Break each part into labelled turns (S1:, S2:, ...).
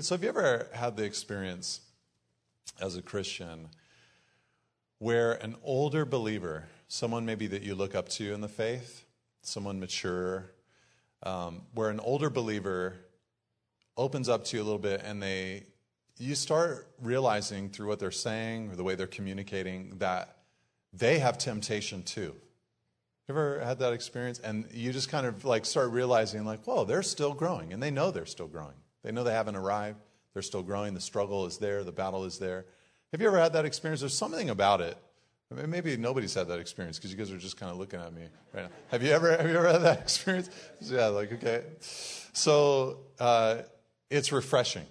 S1: So have you ever had the experience as a Christian where an older believer, someone maybe that you look up to in the faith, someone mature, um, where an older believer opens up to you a little bit and they you start realizing through what they're saying or the way they're communicating that they have temptation too. You ever had that experience? And you just kind of like start realizing, like, whoa, they're still growing. And they know they're still growing. They know they haven't arrived. They're still growing. The struggle is there. The battle is there. Have you ever had that experience? There's something about it. I mean, maybe nobody's had that experience because you guys are just kind of looking at me right now. Have you ever, have you ever had that experience? Yeah, like, okay. So uh, it's refreshing.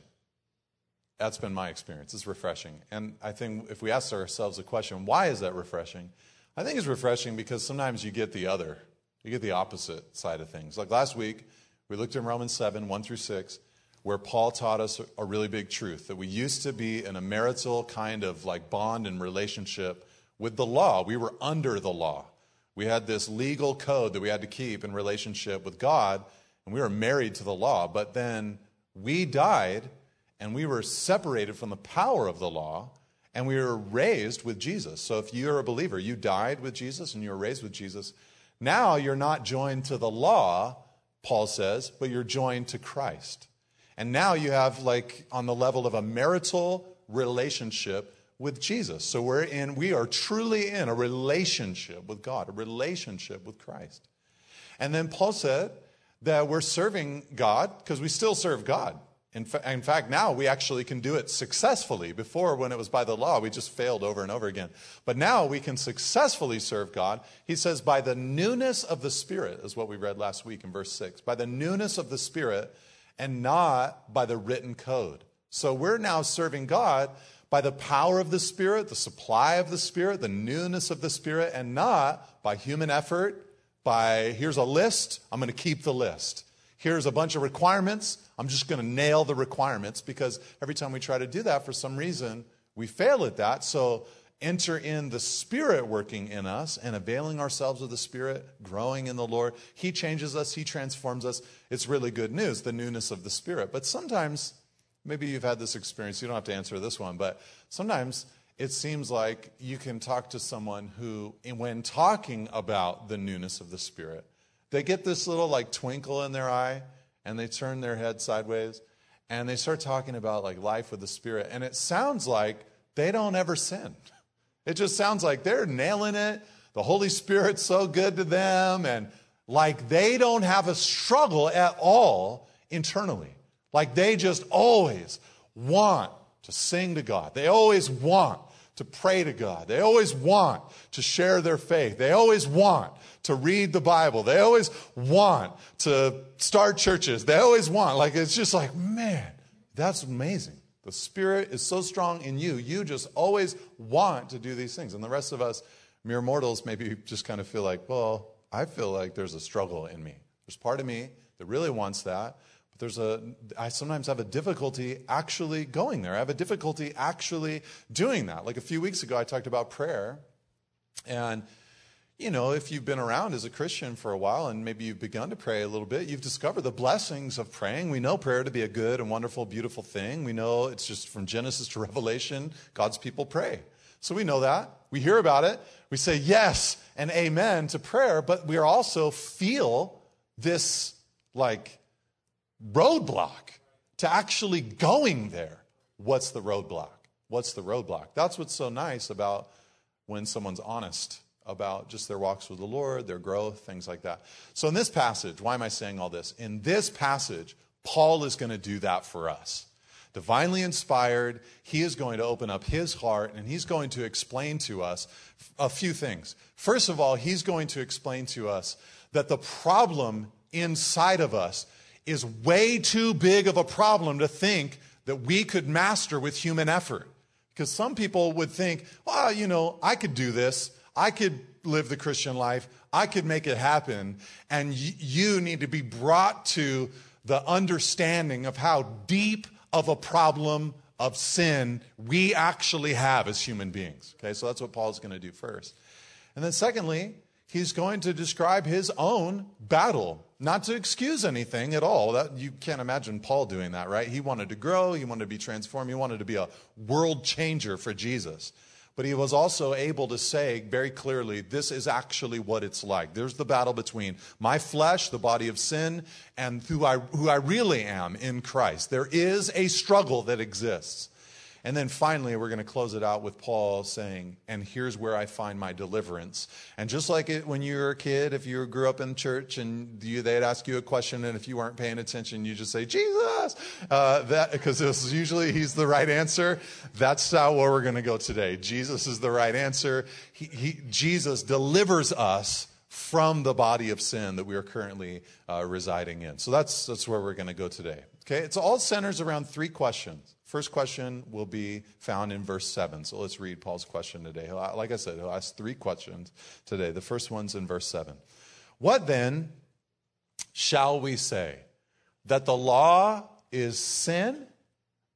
S1: That's been my experience. It's refreshing. And I think if we ask ourselves the question, why is that refreshing? I think it's refreshing because sometimes you get the other, you get the opposite side of things. Like last week, we looked in Romans 7, 1 through 6, where Paul taught us a really big truth that we used to be in a marital kind of like bond and relationship with the law. We were under the law. We had this legal code that we had to keep in relationship with God, and we were married to the law. But then we died, and we were separated from the power of the law, and we were raised with Jesus. So if you're a believer, you died with Jesus and you were raised with Jesus. Now you're not joined to the law, Paul says, but you're joined to Christ. And now you have, like, on the level of a marital relationship with Jesus. So we're in, we are truly in a relationship with God, a relationship with Christ. And then Paul said that we're serving God because we still serve God. In, fa- in, fact, now we actually can do it successfully. Before, when it was by the law, we just failed over and over again. But now we can successfully serve God. He says, by the newness of the Spirit, is what we read last week in verse 6. By the newness of the Spirit and not by the written code. So we're now serving God by the power of the Spirit, the supply of the Spirit, the newness of the Spirit, and not by human effort, by here's a list, I'm going to keep the list. Here's a bunch of requirements, I'm just going to nail the requirements because every time we try to do that, for some reason, we fail at that. So enter in the Spirit working in us and availing ourselves of the Spirit, growing in the Lord. He changes us, He transforms us. It's really good news, the newness of the Spirit. But sometimes Maybe you've had this experience. You don't have to answer this one, but sometimes it seems like you can talk to someone who, when talking about the newness of the Spirit, they get this little like twinkle in their eye and they turn their head sideways and they start talking about like life with the Spirit. And it sounds like they don't ever sin. It just sounds like they're nailing it. The Holy Spirit's so good to them and like they don't have a struggle at all internally. Like they just always want to sing to God. They always want to pray to God. They always want to share their faith. They always want to read the Bible. They always want to start churches. They always want, like, it's just like, man, that's amazing. The Spirit is so strong in you. You just always want to do these things. And the rest of us, mere mortals, maybe just kind of feel like, well, I feel like there's a struggle in me. There's part of me that really wants that. But there's a, I sometimes have a difficulty actually going there. I have a difficulty actually doing that. Like a few weeks ago, I talked about prayer. And, you know, if you've been around as a Christian for a while and maybe you've begun to pray a little bit, you've discovered the blessings of praying. We know prayer to be a good and wonderful, beautiful thing. We know it's just from Genesis to Revelation, God's people pray. So we know that. We hear about it. We say yes and amen to prayer, but we also feel this like roadblock to actually going there. What's the roadblock? What's the roadblock? That's what's so nice about when someone's honest about just their walks with the Lord, their growth, things like that. So, in this passage, why am I saying all this? In this passage, Paul is going to do that for us. Divinely inspired, he is going to open up his heart and he's going to explain to us a few things. First of all, he's going to explain to us that the problem inside of us is way too big of a problem to think that we could master with human effort. Because some people would think, well, you know, I could do this. I could live the Christian life. I could make it happen. And y- you need to be brought to the understanding of how deep of a problem of sin we actually have as human beings. Okay, so that's what Paul's going to do first. And then, secondly, he's going to describe his own battle, not to excuse anything at all. That, you can't imagine Paul doing that, right? He wanted to grow, he wanted to be transformed, he wanted to be a world changer for Jesus. But he was also able to say very clearly, this is actually what it's like. There's the battle between my flesh, the body of sin, and who I, who I really am in Christ. There is a struggle that exists. And then finally, we're going to close it out with Paul saying, and here's where I find my deliverance. And just like it when you were a kid, if you grew up in church and you, they'd ask you a question, and if you weren't paying attention, you just say, Jesus, uh, because this usually he's the right answer. That's how where we're going to go today. Jesus is the right answer. He, he, Jesus delivers us from the body of sin that we are currently uh, residing in. So that's, that's where we're going to go today. Okay, it's all centers around three questions. First question will be found in verse 7. So let's read Paul's question today. Like I said, he'll ask three questions today. The first one's in verse 7. What then shall we say? That the law is sin?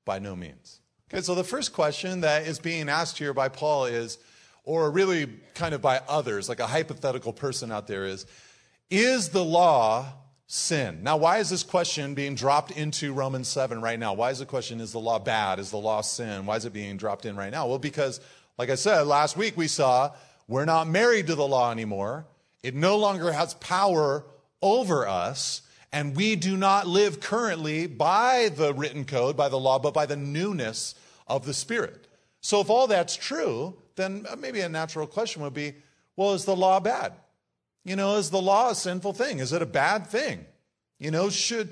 S1: By no means. Okay, so the first question that is being asked here by Paul is, or really kind of by others, like a hypothetical person out there, is Is the law sin. Now, why is this question being dropped into Romans 7 right now? Why is the question, is the law bad? Is the law sin? Why is it being dropped in right now? Well, because, like I said, last week we saw we're not married to the law anymore. It no longer has power over us, and we do not live currently by the written code, by the law, but by the newness of the Spirit. So, if all that's true, then maybe a natural question would be well, is the law bad? You know, is the law a sinful thing? Is it a bad thing? You know, should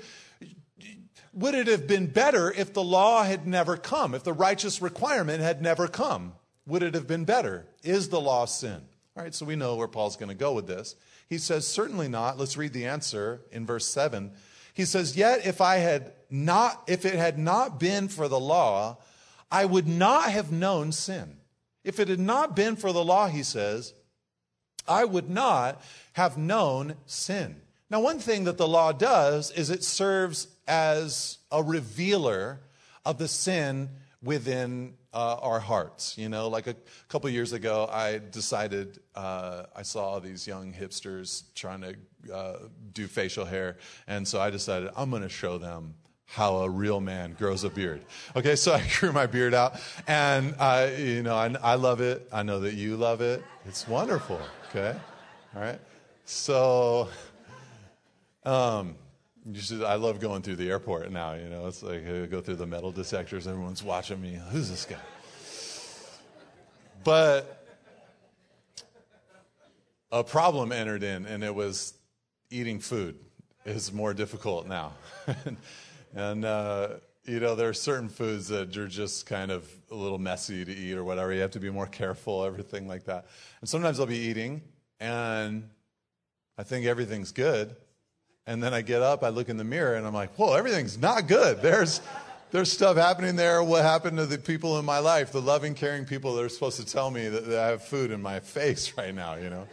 S1: would it have been better if the law had never come, if the righteous requirement had never come? Would it have been better? Is the law sin? All right, so we know where Paul's going to go with this. He says, certainly not. Let's read the answer in verse 7. He says, Yet if I had not, if it had not been for the law, I would not have known sin. If it had not been for the law, he says, I would not have known sin. Now, one thing that the law does is it serves as a revealer of the sin within uh, our hearts. You know, like a couple years ago, I decided uh, I saw these young hipsters trying to uh, do facial hair, and so I decided I'm going to show them how a real man grows a beard. Okay, so I grew my beard out, and I, you know, I, I love it. I know that you love it. It's wonderful. Okay, all right. So, um, you should, I love going through the airport now. You know, it's like I go through the metal detectors. Everyone's watching me. Who's this guy? But a problem entered in, and it was eating food is more difficult now. and uh, you know, there are certain foods that are just kind of a little messy to eat or whatever. You have to be more careful, everything like that. And sometimes I'll be eating, and I think everything's good. And then I get up, I look in the mirror, and I'm like, whoa, everything's not good. There's, there's stuff happening there. What happened to the people in my life, the loving, caring people that are supposed to tell me that, that I have food in my face right now, you know?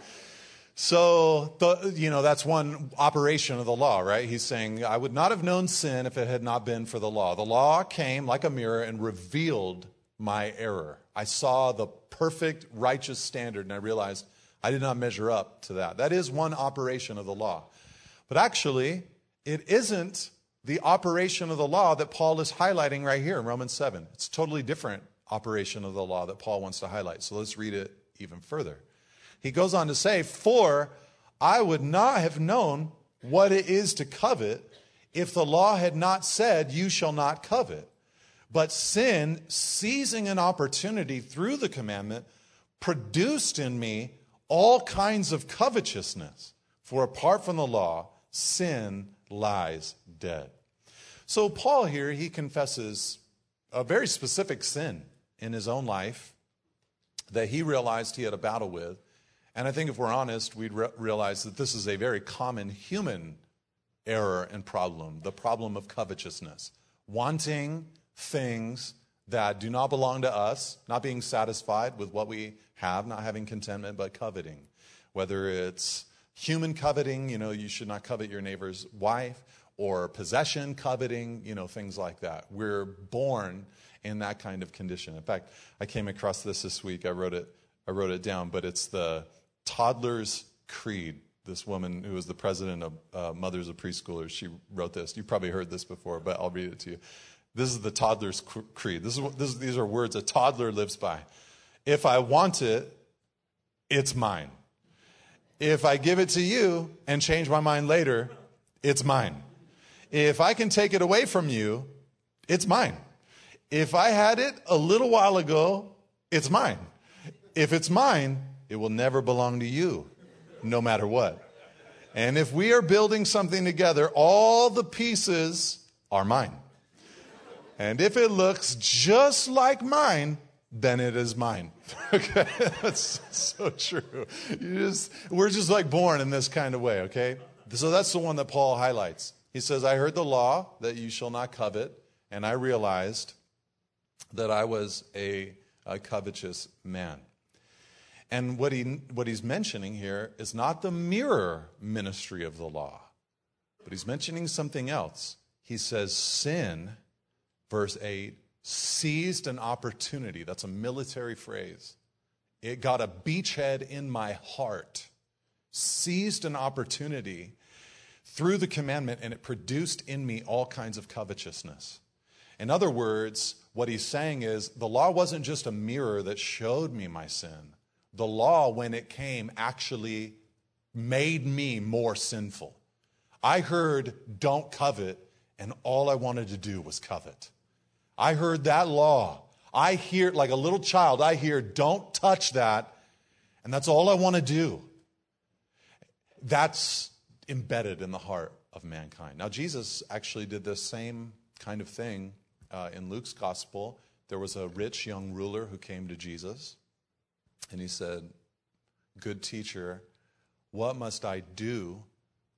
S1: So, the, you know, that's one operation of the law, right? He's saying, I would not have known sin if it had not been for the law. The law came like a mirror and revealed my error. I saw the perfect righteous standard and I realized I did not measure up to that. That is one operation of the law. But actually, it isn't the operation of the law that Paul is highlighting right here in Romans 7. It's a totally different operation of the law that Paul wants to highlight. So let's read it even further. He goes on to say, For I would not have known what it is to covet if the law had not said, You shall not covet. But sin, seizing an opportunity through the commandment, produced in me all kinds of covetousness. For apart from the law, sin lies dead. So, Paul here, he confesses a very specific sin in his own life that he realized he had a battle with. And I think if we're honest, we'd re- realize that this is a very common human error and problem the problem of covetousness, wanting things that do not belong to us, not being satisfied with what we have, not having contentment, but coveting. Whether it's human coveting, you know, you should not covet your neighbor's wife, or possession coveting, you know, things like that. We're born in that kind of condition. In fact, I came across this this week. I wrote it, I wrote it down, but it's the toddler's Creed, this woman who was the president of uh, Mothers of Preschoolers, she wrote this. You probably heard this before, but I'll read it to you. This is the toddler's creed. This is, this, these are words a toddler lives by. If I want it, it's mine. If I give it to you and change my mind later, it's mine. If I can take it away from you, it's mine. If I had it a little while ago, it's mine. If it's mine, it will never belong to you, no matter what. And if we are building something together, all the pieces are mine. And if it looks just like mine, then it is mine. okay? That's so true. You just, we're just like born in this kind of way, okay? So that's the one that Paul highlights. He says, I heard the law that you shall not covet, and I realized that I was a, a covetous man. And what, he, what he's mentioning here is not the mirror ministry of the law, but he's mentioning something else. He says, Sin, verse 8, seized an opportunity. That's a military phrase. It got a beachhead in my heart, seized an opportunity through the commandment, and it produced in me all kinds of covetousness. In other words, what he's saying is the law wasn't just a mirror that showed me my sin. The law, when it came, actually made me more sinful. I heard, don't covet, and all I wanted to do was covet. I heard that law. I hear, like a little child, I hear, don't touch that. And that's all I want to do. That's embedded in the heart of mankind. Now, Jesus actually did the same kind of thing uh, in Luke's gospel. There was a rich young ruler who came to Jesus, and he said, Good teacher, what must I do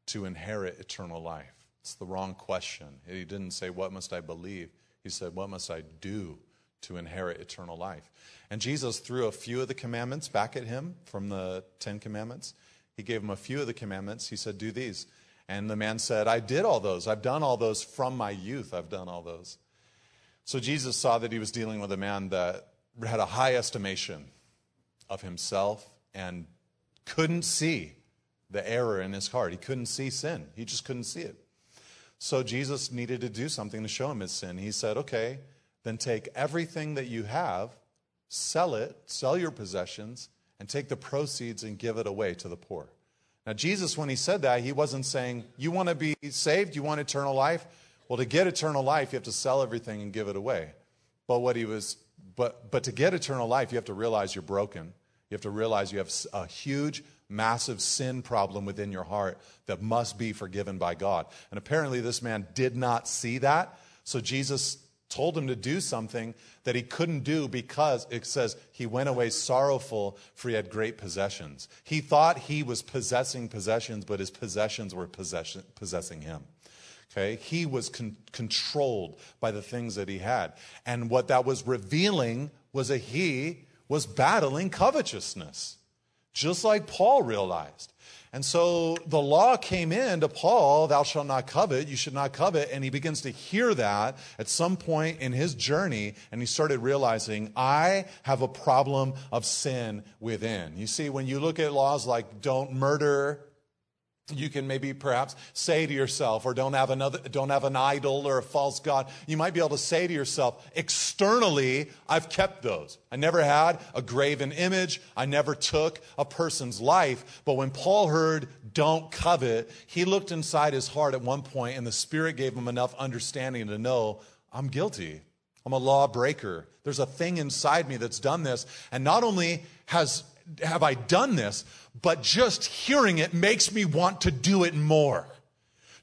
S1: to inherit eternal life? It's the wrong question. He didn't say, What must I believe? He said, What must I do to inherit eternal life? And Jesus threw a few of the commandments back at him from the Ten Commandments. He gave him a few of the commandments. He said, Do these. And the man said, I did all those. I've done all those from my youth. I've done all those. So Jesus saw that he was dealing with a man that had a high estimation of himself and couldn't see the error in his heart. He couldn't see sin, he just couldn't see it. So Jesus needed to do something to show him his sin. He said, Okay, then take everything that you have, sell it, sell your possessions, and take the proceeds and give it away to the poor. Now, Jesus, when he said that, he wasn't saying, You want to be saved? You want eternal life? Well, to get eternal life, you have to sell everything and give it away. But what he was, but, but to get eternal life, you have to realize you're broken. You have to realize you have a huge massive sin problem within your heart that must be forgiven by God. And apparently, this man did not see that. So Jesus told him to do something that he couldn't do because it says he went away sorrowful for he had great possessions. He thought he was possessing possessions, but his possessions were possession, possessing him. Okay, he was con- controlled by the things that he had. And what that was revealing was that he was battling covetousness just like Paul realized. And so the law came in to Paul, thou shalt not covet, you should not covet. And he begins to hear that at some point in his journey, and he started realizing, I have a problem of sin within. You see, when you look at laws like don't murder, you can maybe perhaps say to yourself or don't have another don't have an idol or a false god you might be able to say to yourself externally i've kept those. I never had a graven image. I never took a person's life. But when paul heard don't covet he looked inside his heart at one point and the spirit gave him enough understanding to know i'm guilty. I'm a lawbreaker. There's a thing inside me that's done this. And not only has have I done this, but just hearing it makes me want to do it more.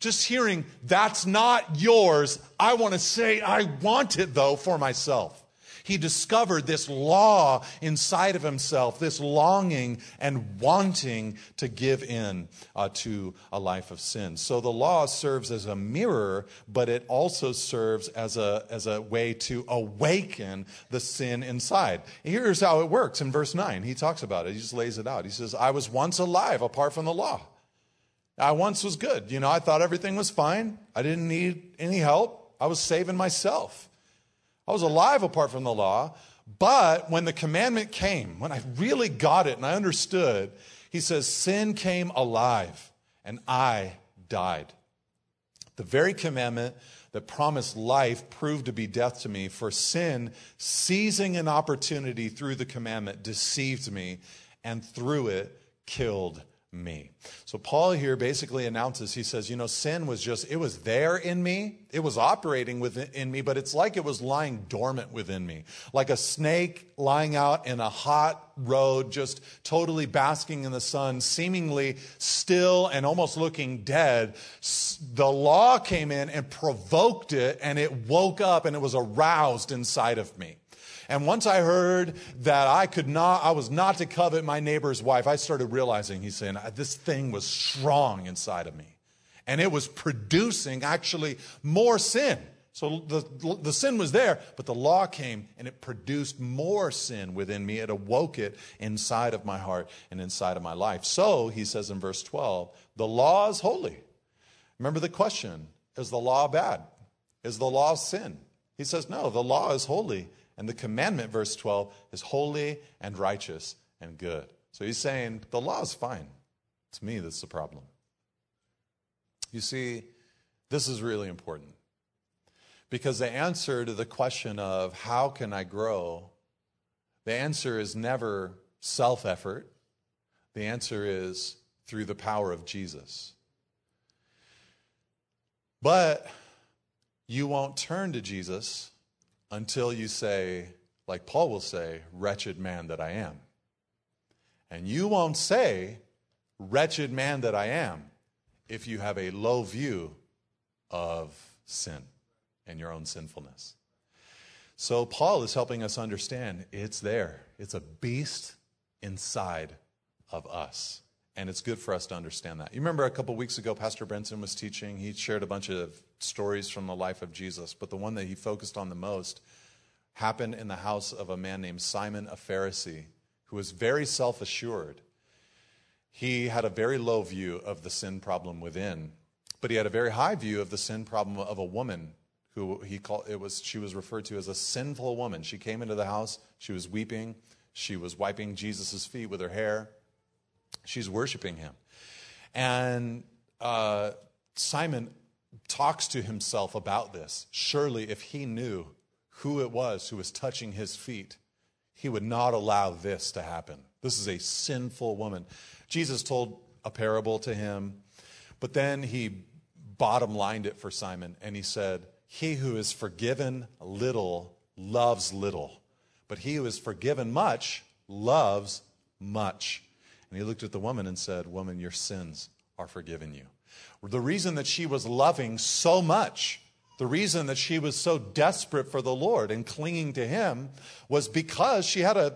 S1: Just hearing that's not yours, I want to say I want it though for myself. He discovered this law inside of himself, this longing and wanting to give in uh, to a life of sin. So the law serves as a mirror, but it also serves as a, as a way to awaken the sin inside. Here's how it works in verse 9. He talks about it, he just lays it out. He says, I was once alive apart from the law. I once was good. You know, I thought everything was fine. I didn't need any help. I was saving myself. I was alive apart from the law. But when the commandment came, when I really got it and I understood, He says, Sin came alive, and I died. The very commandment that promised life proved to be death to me, for sin, seizing an opportunity through the commandment, deceived me, and through it killed me. So Paul here basically announces, he says, you know, sin was just, it was there in me. It was operating within me, but it's like it was lying dormant within me. Like a snake lying out in a hot road, just totally basking in the sun, seemingly still and almost looking dead. The law came in and provoked it and it woke up and it was aroused inside of me. And once I heard that I could not, I was not to covet my neighbor's wife, I started realizing, he's saying, uh, this thing was strong inside of me. And it was producing actually more sin. So the, the sin was there, but the law came and it produced more sin within me. It awoke it inside of my heart and inside of my life. So, he says in verse 12, the law is holy. Remember the question is the law bad? Is the law sin? He says, no, the law is holy and the commandment, verse 12, is holy and righteous and good. So he's saying the law is fine. It's me that's the problem. You see, this is really important because the answer to the question of how can I grow, the answer is never self effort. The answer is through the power of Jesus. But you won't turn to Jesus until you say, like Paul will say, wretched man that I am. And you won't say, wretched man that I am, if you have a low view of sin and your own sinfulness. So Paul is helping us understand it's there. It's a beast inside of us. And it's good for us to understand that. You remember a couple weeks ago, Pastor Brenton was teaching. He shared a bunch of stories from the life of Jesus, but the one that he focused on the most happened in the house of a man named Simon, a Pharisee, who was very self assured. He had a very low view of the sin problem within, but he had a very high view of the sin problem of a woman who he called it was she was referred to as a sinful woman. She came into the house, she was weeping, she was wiping Jesus' feet with her hair. She's worshiping him. And uh, Simon talks to himself about this. Surely, if he knew who it was who was touching his feet, he would not allow this to happen. This is a sinful woman. Jesus told a parable to him, but then he bottom lined it for Simon and he said, He who is forgiven little loves little, but he who is forgiven much loves much. And he looked at the woman and said, Woman, your sins are forgiven you. The reason that she was loving so much, the reason that she was so desperate for the Lord and clinging to Him was because she had a,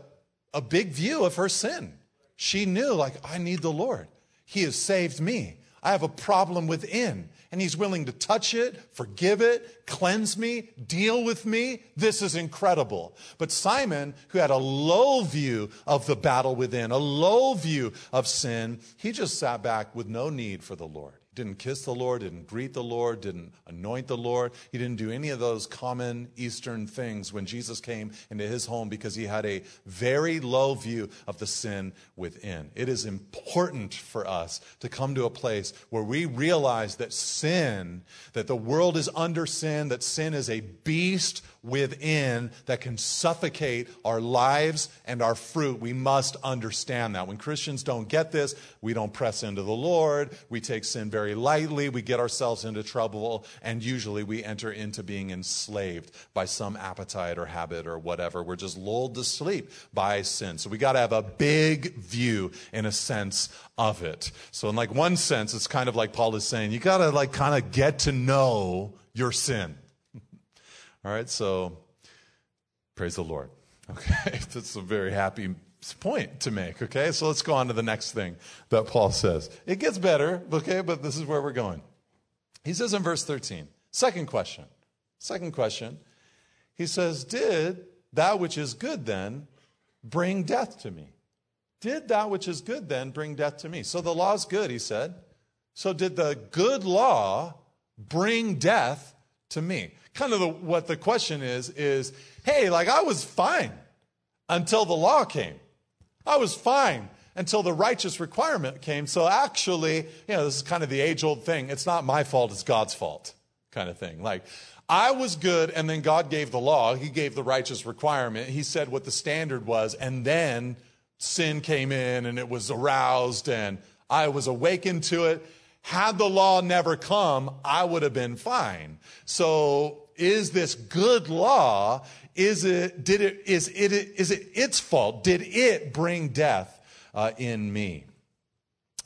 S1: a big view of her sin. She knew, like, I need the Lord. He has saved me. I have a problem within and he's willing to touch it, forgive it, cleanse me, deal with me. This is incredible. But Simon, who had a low view of the battle within, a low view of sin, he just sat back with no need for the Lord didn't kiss the Lord, didn't greet the Lord, didn't anoint the Lord. He didn't do any of those common Eastern things when Jesus came into his home because he had a very low view of the sin within. It is important for us to come to a place where we realize that sin, that the world is under sin, that sin is a beast within that can suffocate our lives and our fruit. We must understand that. When Christians don't get this, we don't press into the Lord. We take sin very lightly. We get ourselves into trouble. And usually we enter into being enslaved by some appetite or habit or whatever. We're just lulled to sleep by sin. So we got to have a big view in a sense of it. So in like one sense, it's kind of like Paul is saying, you got to like kind of get to know your sin. All right, so praise the Lord. Okay, that's a very happy point to make. Okay, so let's go on to the next thing that Paul says. It gets better, okay, but this is where we're going. He says in verse 13, second question. Second question. He says, Did that which is good then bring death to me? Did that which is good then bring death to me? So the law's good, he said. So did the good law bring death to me? Kind of the, what the question is is hey like i was fine until the law came i was fine until the righteous requirement came. So actually, you know, this is kind of the age old thing. It's not my fault, it's God's fault kind of thing. Like, I was good, and then God gave the law. He gave the righteous requirement. He said what the standard was, and then sin came in and it was aroused, and I was awakened to it. Had the law never come, I would have been fine. So, is this good law? Is it, did it, is it, is it its fault? Did it bring death uh, in me?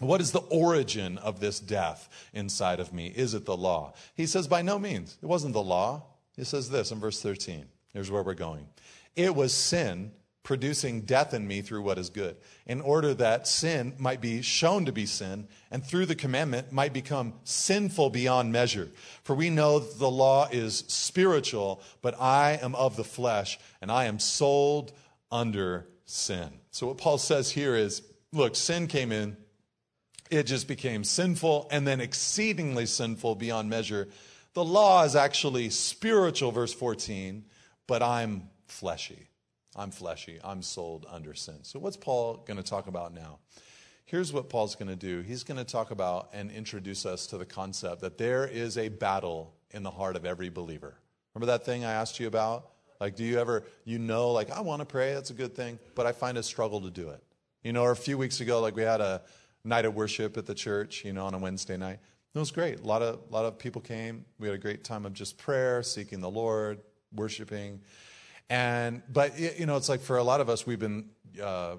S1: What is the origin of this death inside of me? Is it the law? He says, by no means. It wasn't the law. He says this in verse 13. Here's where we're going. It was sin producing death in me through what is good, in order that sin might be shown to be sin, and through the commandment might become sinful beyond measure. For we know the law is spiritual, but I am of the flesh, and I am sold under sin. So what Paul says here is look, sin came in it just became sinful and then exceedingly sinful beyond measure. The law is actually spiritual, verse 14, but I'm fleshy. I'm fleshy. I'm sold under sin. So, what's Paul going to talk about now? Here's what Paul's going to do he's going to talk about and introduce us to the concept that there is a battle in the heart of every believer. Remember that thing I asked you about? Like, do you ever, you know, like, I want to pray, that's a good thing, but I find a struggle to do it. You know, or a few weeks ago, like, we had a, night of worship at the church, you know, on a Wednesday night. It was great. A lot of, lot of people came. We had a great time of just prayer, seeking the Lord, worshiping. And, but, you know, it's like for a lot of us, we've been uh,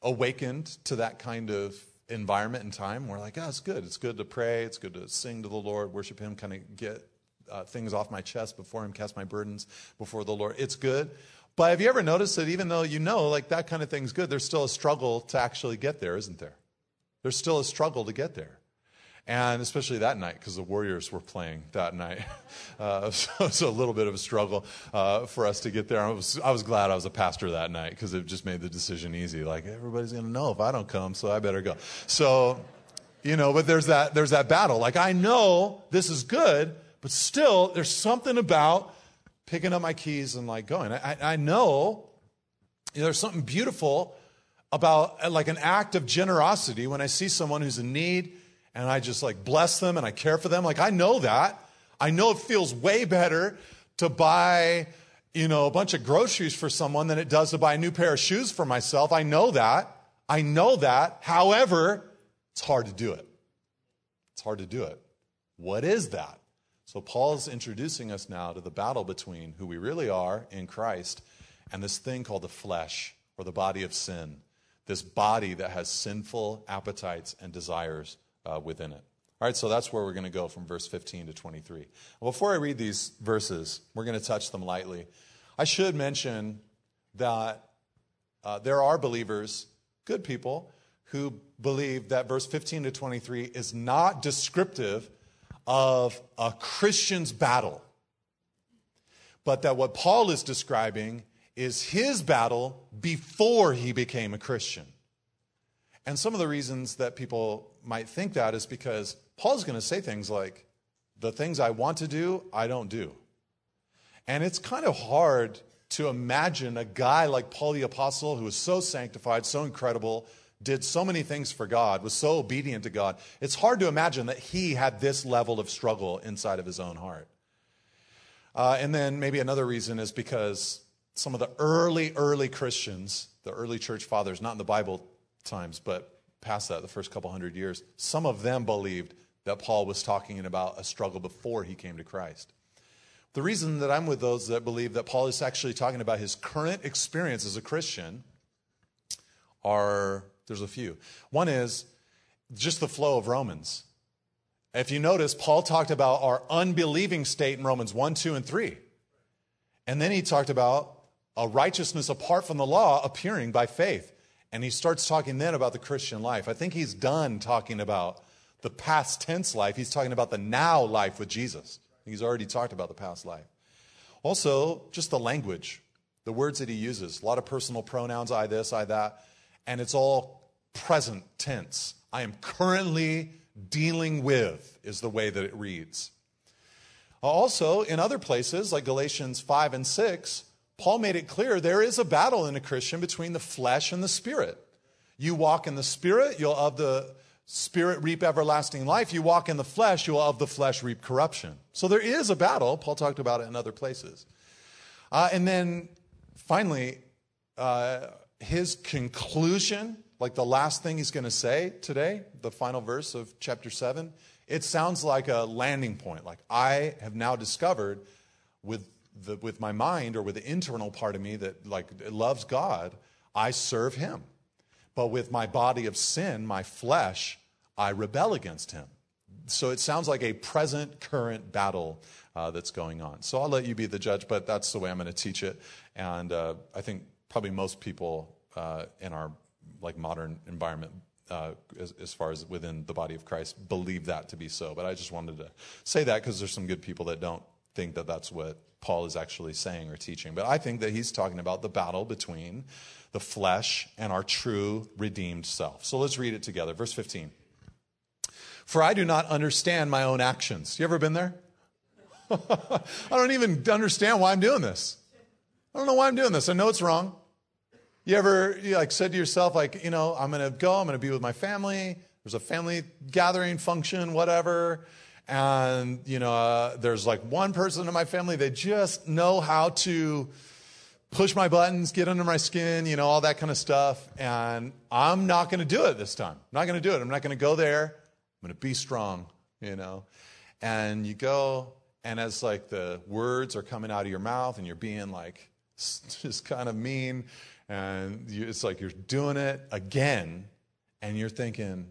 S1: awakened to that kind of environment and time. We're like, oh, it's good. It's good to pray. It's good to sing to the Lord, worship Him, kind of get uh, things off my chest before Him, cast my burdens before the Lord. It's good. But have you ever noticed that even though you know, like, that kind of thing's good, there's still a struggle to actually get there, isn't there? There's still a struggle to get there. And especially that night, because the Warriors were playing that night. Uh, so it's a little bit of a struggle uh, for us to get there. I was, I was glad I was a pastor that night because it just made the decision easy. Like, everybody's going to know if I don't come, so I better go. So, you know, but there's that, there's that battle. Like, I know this is good, but still, there's something about picking up my keys and like going. I, I know you know, there's something beautiful about like an act of generosity when I see someone who's in need and I just like bless them and I care for them. Like I know that. I know it feels way better to buy, you know, a bunch of groceries for someone than it does to buy a new pair of shoes for myself. I know that. I know that. However, it's hard to do it. It's hard to do it. What is that? So Paul's introducing us now to the battle between who we really are in Christ and this thing called the flesh or the body of sin this body that has sinful appetites and desires uh, within it. All right, so that's where we're going to go from verse 15 to 23. Before I read these verses, we're going to touch them lightly. I should mention that uh, there are believers, good people, who believe that verse 15 to 23 is not descriptive of a Christian's battle, but that what Paul is describing is his battle before he became a Christian. And some of the reasons that people might think that is because Paul's going to say things like, the things I want to do, I don't do. And it's kind of hard to imagine a guy like Paul the Apostle who was so sanctified, so incredible, did so many things for God, was so obedient to God. It's hard to imagine that he had this level of struggle inside of his own heart. Uh, and then maybe another reason is because some of the early, early Christians, the early church fathers, not in the Bible times, but past that, the first couple hundred years, some of them believed that Paul was talking about a struggle before he came to Christ. The reason that I'm with those that believe that Paul is actually talking about his current experience as a Christian are there's a few. One is just the flow of Romans. If you notice, Paul talked about our unbelieving state in Romans 1, 2, and 3. And then he talked about a righteousness apart from the law appearing by faith. And he starts talking then about the Christian life. I think he's done talking about the past tense life. He's talking about the now life with Jesus. He's already talked about the past life. Also, just the language, the words that he uses. A lot of personal pronouns, I this, I that. And it's all present tense. I am currently dealing with, is the way that it reads. Also, in other places, like Galatians 5 and 6, Paul made it clear there is a battle in a Christian between the flesh and the spirit. You walk in the Spirit, you'll of the Spirit reap everlasting life. You walk in the flesh, you'll of the flesh reap corruption. So there is a battle. Paul talked about it in other places. Uh, and then finally, uh, his conclusion, like the last thing he's going to say today, the final verse of chapter 7, it sounds like a landing point. Like, I have now discovered with, the, with my mind or with the internal part of me that like loves God, I serve him. But with my body of sin, my flesh, I rebel against him. So it sounds like a present, current battle uh, that's going on. So I'll let you be the judge, but that's the way I'm going to teach it. And uh, I think probably most people uh, in our like modern environment, uh, as, as, far as within the body of Christ, believe that to be so. But I just wanted to say that because there's some good people that don't think that that's what Paul is actually saying or teaching. But I think that he's talking about the battle between the flesh and our true redeemed self. So let's read it together. Verse 15. For I do not understand my own actions. You ever been there? I don't even understand why I'm doing this. I don't know why I'm doing this. I know it's wrong. You ever you like said to yourself, like, you know, I'm gonna go, I'm gonna be with my family. There's a family gathering function, whatever. And, you know, uh, there's like one person in my family, they just know how to push my buttons, get under my skin, you know, all that kind of stuff. And I'm not going to do it this time. I'm not going to do it. I'm not going to go there. I'm going to be strong, you know. And you go, and as like the words are coming out of your mouth and you're being like just kind of mean, and you, it's like you're doing it again, and you're thinking,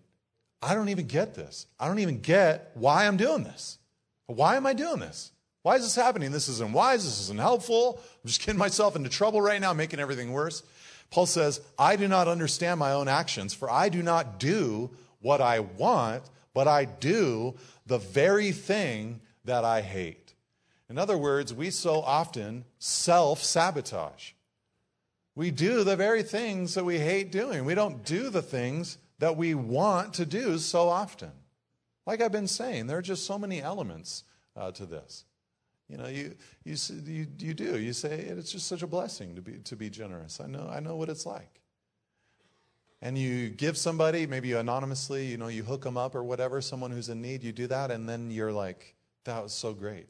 S1: I don't even get this. I don't even get why I'm doing this. Why am I doing this? Why is this happening? This isn't wise. This isn't helpful. I'm just getting myself into trouble right now, making everything worse. Paul says, I do not understand my own actions, for I do not do what I want, but I do the very thing that I hate. In other words, we so often self sabotage. We do the very things that we hate doing. We don't do the things that we want to do so often. Like I've been saying, there are just so many elements uh, to this. You know, you, you, you, you do. You say, it's just such a blessing to be, to be generous. I know, I know what it's like. And you give somebody, maybe anonymously, you know, you hook them up or whatever, someone who's in need, you do that, and then you're like, that was so great.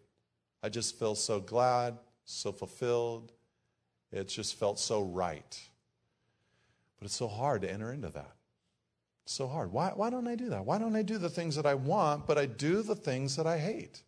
S1: I just feel so glad, so fulfilled. It just felt so right. But it's so hard to enter into that so hard. Why, why don't I do that? Why don't I do the things that I want, but I do the things that I hate?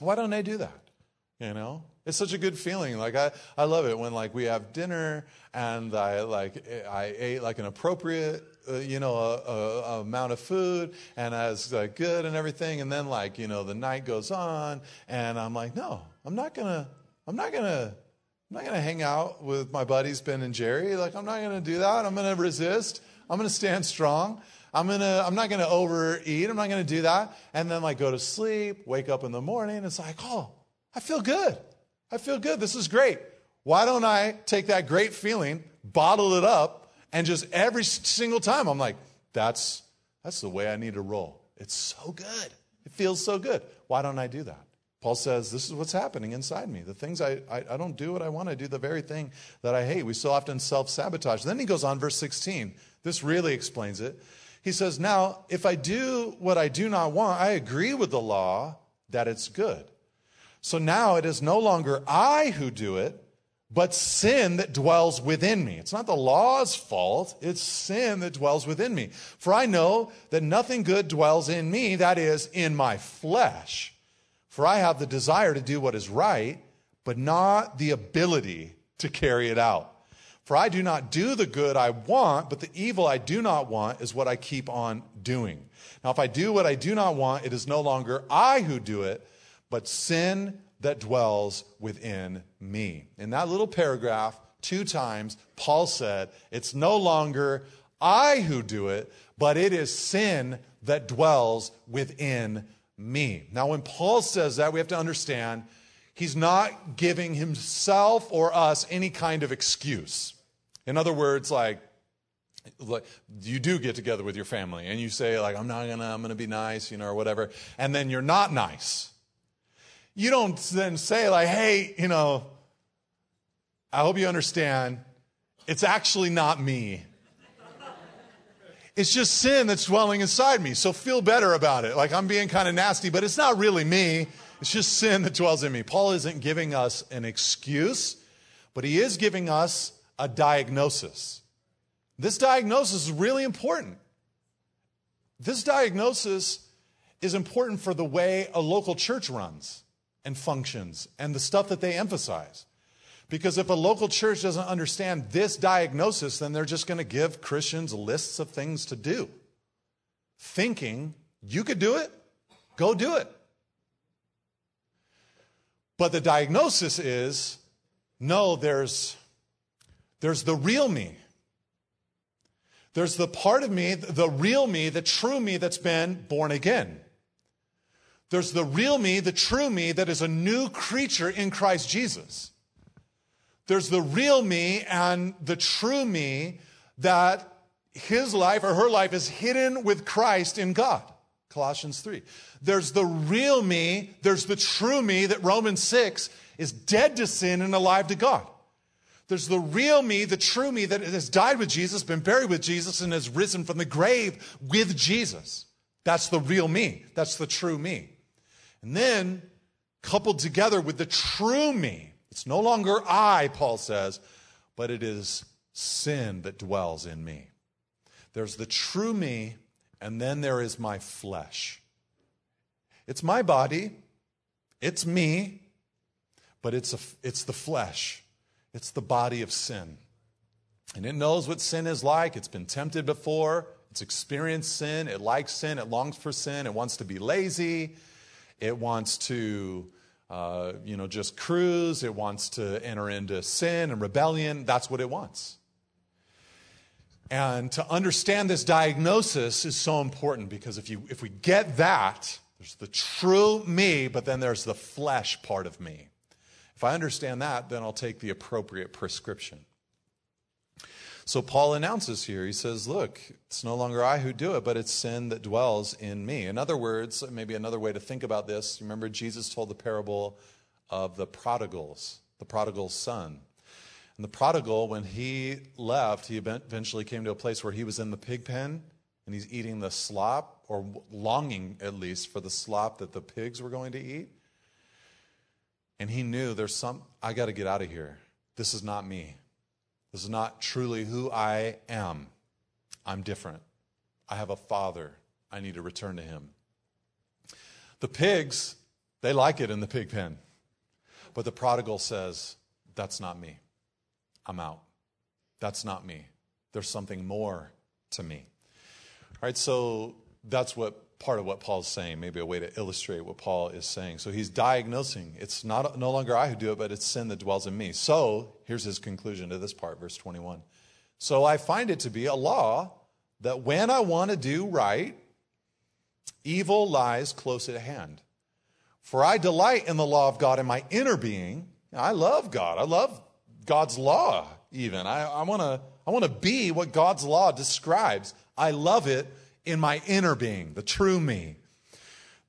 S1: Why don't I do that? You know? It's such a good feeling. Like I, I love it when like we have dinner and I like I ate like an appropriate uh, you know a, a, a amount of food and I was like good and everything and then like you know the night goes on and I'm like no I'm not gonna I'm not gonna I'm not gonna hang out with my buddies Ben and Jerry like I'm not gonna do that I'm gonna resist I'm going to stand strong. I'm gonna, I'm not gonna overeat. I'm not gonna do that. And then like go to sleep, wake up in the morning. It's like, oh, I feel good. I feel good. This is great. Why don't I take that great feeling, bottle it up, and just every single time I'm like, that's, that's the way I need to roll. It's so good. It feels so good. Why don't I do that? Paul says, This is what's happening inside me. The things I, I, I don't do what I want, I do the very thing that I hate. We so often self sabotage. Then he goes on, verse 16. This really explains it. He says, Now, if I do what I do not want, I agree with the law that it's good. So now it is no longer I who do it, but sin that dwells within me. It's not the law's fault, it's sin that dwells within me. For I know that nothing good dwells in me, that is, in my flesh. For I have the desire to do what is right, but not the ability to carry it out. For I do not do the good I want, but the evil I do not want is what I keep on doing. Now, if I do what I do not want, it is no longer I who do it, but sin that dwells within me. In that little paragraph, two times, Paul said, It's no longer I who do it, but it is sin that dwells within me. Now, when Paul says that, we have to understand he's not giving himself or us any kind of excuse. In other words, like, like you do get together with your family and you say like i'm not gonna i'm gonna be nice you know or whatever and then you're not nice you don't then say like hey you know i hope you understand it's actually not me it's just sin that's dwelling inside me. So feel better about it. Like I'm being kind of nasty, but it's not really me. It's just sin that dwells in me. Paul isn't giving us an excuse, but he is giving us a diagnosis. This diagnosis is really important. This diagnosis is important for the way a local church runs and functions and the stuff that they emphasize. Because if a local church doesn't understand this diagnosis, then they're just going to give Christians lists of things to do, thinking you could do it, go do it. But the diagnosis is no, there's, there's the real me. There's the part of me, the real me, the true me that's been born again. There's the real me, the true me that is a new creature in Christ Jesus. There's the real me and the true me that his life or her life is hidden with Christ in God. Colossians 3. There's the real me, there's the true me that Romans 6 is dead to sin and alive to God. There's the real me, the true me that has died with Jesus, been buried with Jesus, and has risen from the grave with Jesus. That's the real me. That's the true me. And then, coupled together with the true me, it's no longer I, Paul says, but it is sin that dwells in me. There's the true me, and then there is my flesh. It's my body, it's me, but it's, a, it's the flesh, it's the body of sin. And it knows what sin is like. It's been tempted before. It's experienced sin. It likes sin. It longs for sin. It wants to be lazy. It wants to uh, you know, just cruise. It wants to enter into sin and rebellion. That's what it wants. And to understand this diagnosis is so important because if, you, if we get that, there's the true me, but then there's the flesh part of me. If I understand that, then I'll take the appropriate prescription. So Paul announces here, he says, Look, it's no longer I who do it, but it's sin that dwells in me. In other words, maybe another way to think about this, remember Jesus told the parable of the prodigals, the prodigal son. And the prodigal, when he left, he eventually came to a place where he was in the pig pen and he's eating the slop, or longing at least for the slop that the pigs were going to eat. And he knew there's some, I got to get out of here. This is not me. This is not truly who I am. I'm different. I have a father. I need to return to him. The pigs, they like it in the pig pen. But the prodigal says, That's not me. I'm out. That's not me. There's something more to me. All right, so that's what part of what Paul's saying, maybe a way to illustrate what Paul is saying. So he's diagnosing it's not no longer I who do it, but it's sin that dwells in me. So here's his conclusion to this part, verse 21. So I find it to be a law that when I want to do right, evil lies close at hand. For I delight in the law of God in my inner being. I love God. I love God's law, even. I, I want to I wanna be what God's law describes. I love it in my inner being, the true me,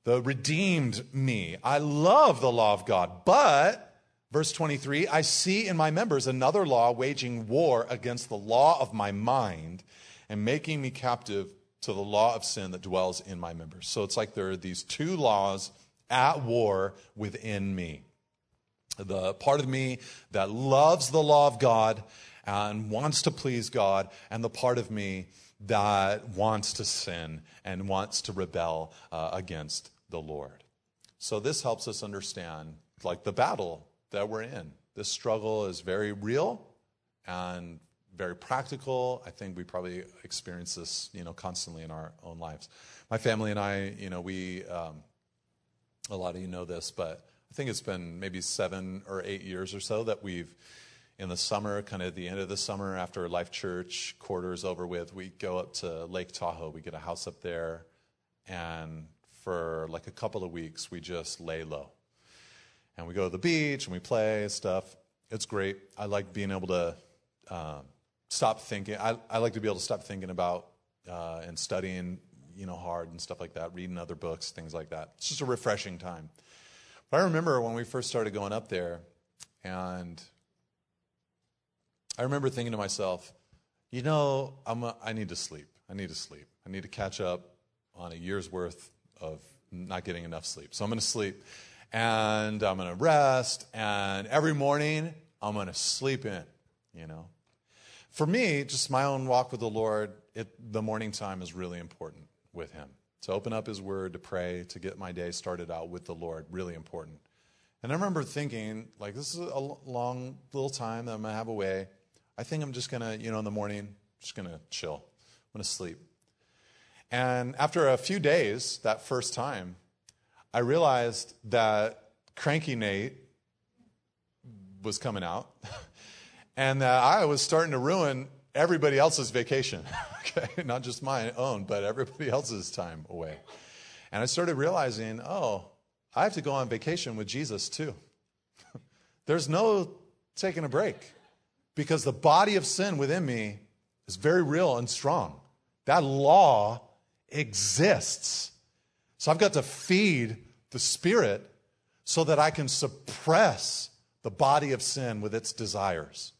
S1: the redeemed me. I love the law of God, but, verse 23, I see in my members another law waging war against the law of my mind and making me captive to the law of sin that dwells in my members. So it's like there are these two laws at war within me. The part of me that loves the law of God and wants to please God, and the part of me that wants to sin and wants to rebel uh, against the Lord. So this helps us understand like the battle that we're in. This struggle is very real and very practical. I think we probably experience this, you know, constantly in our own lives. My family and I, you know, we, um, a lot of you know this, but I think it's been maybe seven or eight years or so that we've in the summer, kind of the end of the summer after Life Church quarter is over with, we go up to Lake Tahoe. We get a house up there, and for like a couple of weeks, we just lay low. And we go to the beach and we play stuff. It's great. I like being able to uh, stop thinking. I, I, like to be able to stop thinking about uh, and studying, you know, hard and stuff like that, reading other books, things like that. It's just a refreshing time. But I remember when we first started going up there, and I remember thinking to myself, you know, I'm a, I need to sleep. I need to sleep. I need to catch up on a year's worth of not getting enough sleep. So I'm going to sleep and I'm going to rest. And every morning, I'm going to sleep in, you know. For me, just my own walk with the Lord, it, the morning time is really important with Him. To open up His Word, to pray, to get my day started out with the Lord, really important. And I remember thinking, like, this is a long little time that I'm going to have away. I think I'm just going to, you know, in the morning, just going to chill. I'm going to sleep. And after a few days, that first time, I realized that Cranky Nate was coming out and that I was starting to ruin everybody else's vacation. okay, not just my own, but everybody else's time away. And I started realizing, oh, I have to go on vacation with Jesus too. There's no taking a break because the body of sin within me is very real and strong. That law exists. So I've got to feed the spirit so that I can suppress the body of sin with its desires.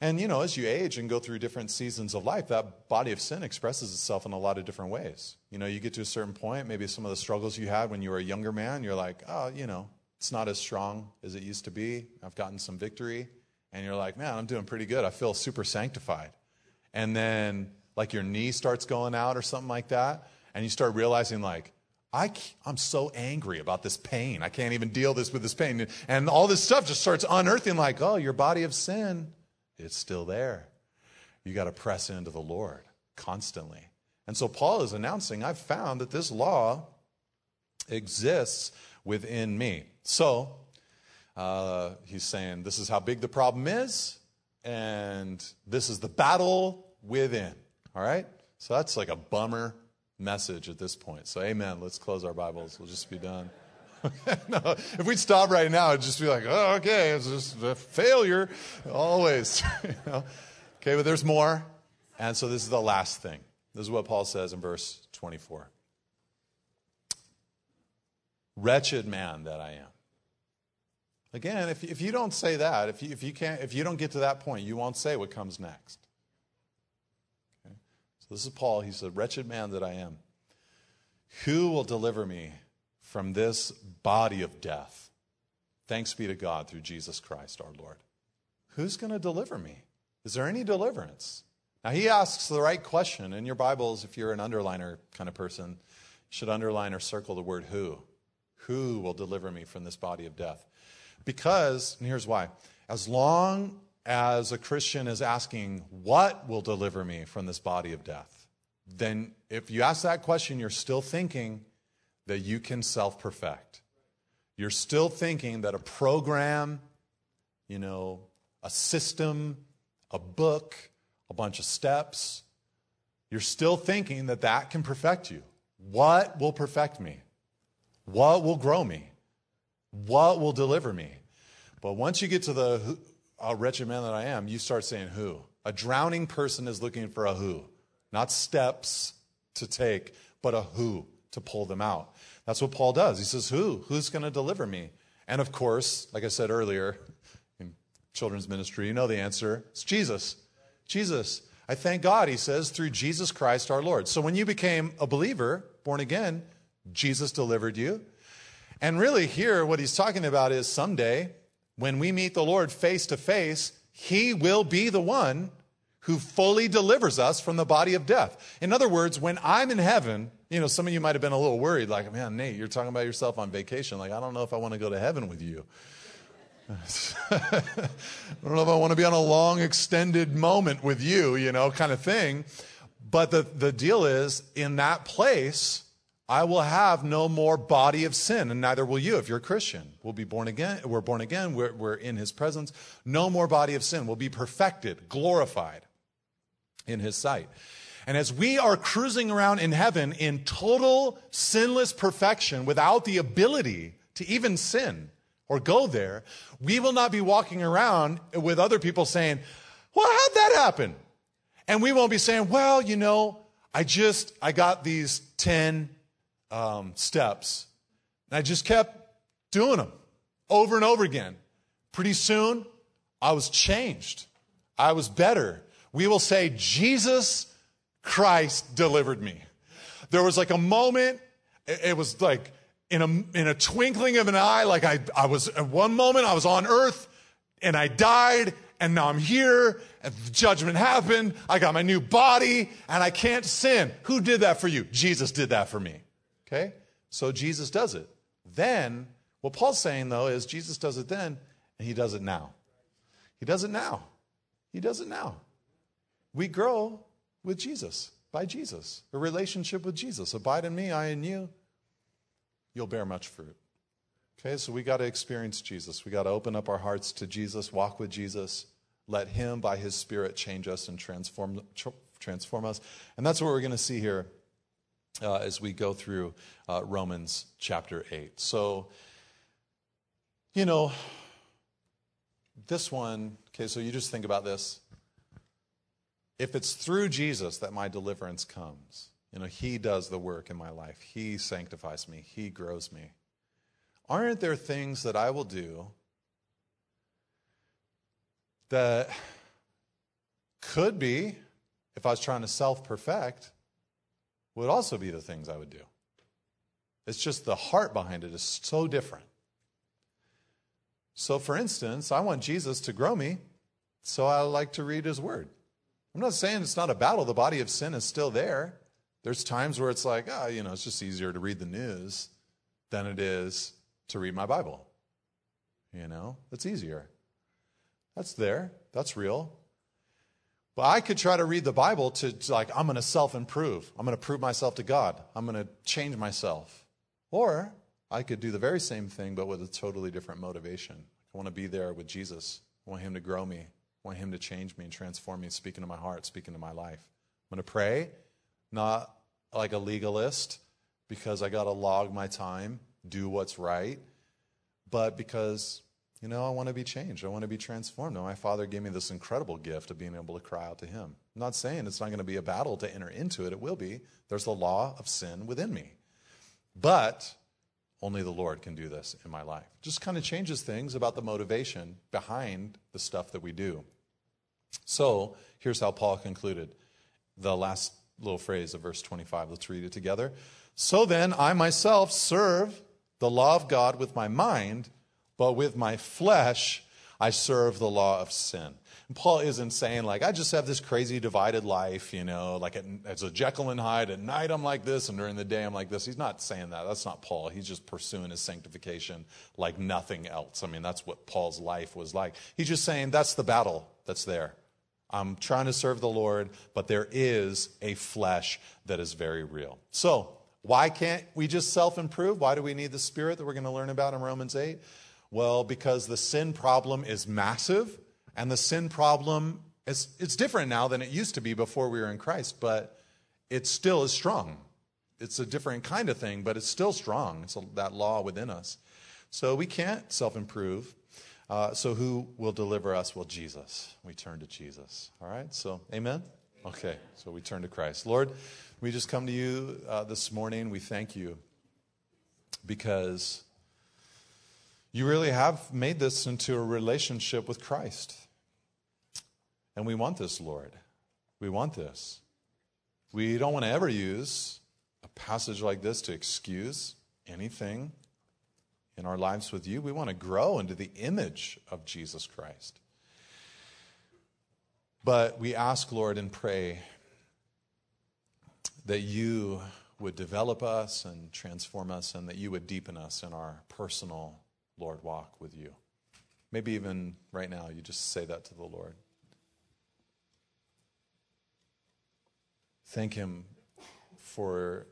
S1: And you know, as you age and go through different seasons of life, that body of sin expresses itself in a lot of different ways. You know, you get to a certain point, maybe some of the struggles you had when you were a younger man, you're like, oh, you know, it's not as strong as it used to be. I've gotten some victory. And you're like, man, I'm doing pretty good. I feel super sanctified. And then, like, your knee starts going out or something like that. And you start realizing, like, I, I'm so angry about this pain. I can't even deal this with this pain. And all this stuff just starts unearthing, like, oh, your body of sin it's still there. You got to press into the Lord constantly. And so Paul is announcing, I've found that this law exists within me. So uh, he's saying, this is how big the problem is, and this is the battle within. All right? So that's like a bummer message at this point. So, amen. Let's close our Bibles. We'll just be done. no, if we'd stop right now, it'd just be like, oh, okay, it's just a failure, always. you know? Okay, but there's more. And so this is the last thing. This is what Paul says in verse 24. Wretched man that I am. Again, if, if you don't say that, if you, if, you can't, if you don't get to that point, you won't say what comes next. Okay? So this is Paul. He said, Wretched man that I am. Who will deliver me from this body of death. Thanks be to God through Jesus Christ our Lord. Who's going to deliver me? Is there any deliverance? Now, he asks the right question. In your Bibles, if you're an underliner kind of person, you should underline or circle the word who. Who will deliver me from this body of death? Because, and here's why as long as a Christian is asking, what will deliver me from this body of death? Then, if you ask that question, you're still thinking, that you can self perfect. You're still thinking that a program, you know, a system, a book, a bunch of steps, you're still thinking that that can perfect you. What will perfect me? What will grow me? What will deliver me? But once you get to the a wretched man that I am, you start saying who. A drowning person is looking for a who, not steps to take, but a who to pull them out. That's what Paul does. He says, Who? Who's going to deliver me? And of course, like I said earlier in children's ministry, you know the answer. It's Jesus. Jesus. I thank God, he says, through Jesus Christ our Lord. So when you became a believer, born again, Jesus delivered you. And really, here, what he's talking about is someday, when we meet the Lord face to face, he will be the one who fully delivers us from the body of death. In other words, when I'm in heaven, you know, some of you might have been a little worried, like, man, Nate, you're talking about yourself on vacation. Like, I don't know if I want to go to heaven with you. I don't know if I want to be on a long, extended moment with you, you know, kind of thing. But the, the deal is, in that place, I will have no more body of sin, and neither will you if you're a Christian. We'll be born again. We're born again. We're, we're in his presence. No more body of sin. We'll be perfected, glorified in his sight. And as we are cruising around in heaven in total sinless perfection without the ability to even sin or go there, we will not be walking around with other people saying, Well, how'd that happen? And we won't be saying, Well, you know, I just, I got these 10 um, steps and I just kept doing them over and over again. Pretty soon, I was changed. I was better. We will say, Jesus Christ delivered me. There was like a moment, it was like in a, in a twinkling of an eye, like I, I was at one moment, I was on earth and I died and now I'm here and the judgment happened. I got my new body and I can't sin. Who did that for you? Jesus did that for me. Okay? So Jesus does it. Then, what Paul's saying though is Jesus does it then and he does it now. He does it now. He does it now. We grow with Jesus, by Jesus, a relationship with Jesus. Abide in me, I in you. You'll bear much fruit. Okay, so we got to experience Jesus. We got to open up our hearts to Jesus, walk with Jesus, let Him by His Spirit change us and transform, transform us. And that's what we're going to see here uh, as we go through uh, Romans chapter 8. So, you know, this one, okay, so you just think about this. If it's through Jesus that my deliverance comes, you know, He does the work in my life, He sanctifies me, He grows me. Aren't there things that I will do that could be, if I was trying to self perfect, would also be the things I would do? It's just the heart behind it is so different. So, for instance, I want Jesus to grow me, so I like to read his word. I'm not saying it's not a battle, the body of sin is still there. There's times where it's like, oh, you know, it's just easier to read the news than it is to read my Bible. You know, it's easier. That's there, that's real. But I could try to read the Bible to, to like, I'm going to self improve. I'm going to prove myself to God. I'm going to change myself. Or I could do the very same thing, but with a totally different motivation. I want to be there with Jesus. I want Him to grow me. I want Him to change me and transform me, speak into my heart, speak into my life. I'm going to pray, not like a legalist, because I got to log my time do what's right, but because, you know, I want to be changed. I want to be transformed. And my Father gave me this incredible gift of being able to cry out to Him. I'm not saying it's not going to be a battle to enter into it, it will be. There's the law of sin within me. But only the Lord can do this in my life. Just kind of changes things about the motivation behind the stuff that we do. So here's how Paul concluded the last little phrase of verse 25. Let's read it together. So then, I myself serve the law of God with my mind, but with my flesh, I serve the law of sin. And Paul isn't saying, like, I just have this crazy divided life, you know, like as a Jekyll and Hyde. At night, I'm like this, and during the day, I'm like this. He's not saying that. That's not Paul. He's just pursuing his sanctification like nothing else. I mean, that's what Paul's life was like. He's just saying, that's the battle that's there. I'm trying to serve the Lord, but there is a flesh that is very real. So, why can't we just self improve? Why do we need the Spirit that we're going to learn about in Romans 8? Well, because the sin problem is massive, and the sin problem is it's different now than it used to be before we were in Christ, but it still is strong. It's a different kind of thing, but it's still strong. It's a, that law within us. So we can't self improve. Uh, so who will deliver us? Well, Jesus. We turn to Jesus. All right? So, amen? Okay, so we turn to Christ. Lord, we just come to you uh, this morning. We thank you because you really have made this into a relationship with Christ. And we want this, Lord. We want this. We don't want to ever use a passage like this to excuse anything in our lives with you. We want to grow into the image of Jesus Christ. But we ask, Lord, and pray that you would develop us and transform us, and that you would deepen us in our personal, Lord, walk with you. Maybe even right now, you just say that to the Lord. Thank Him for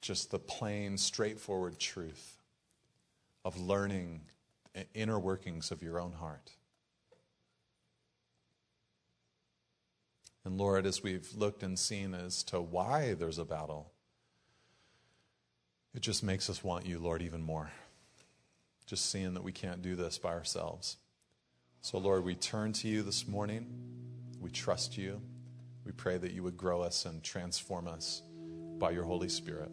S1: just the plain, straightforward truth of learning inner workings of your own heart. And Lord, as we've looked and seen as to why there's a battle, it just makes us want you, Lord, even more. Just seeing that we can't do this by ourselves. So, Lord, we turn to you this morning. We trust you. We pray that you would grow us and transform us by your Holy Spirit.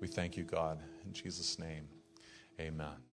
S1: We thank you, God. In Jesus' name, amen.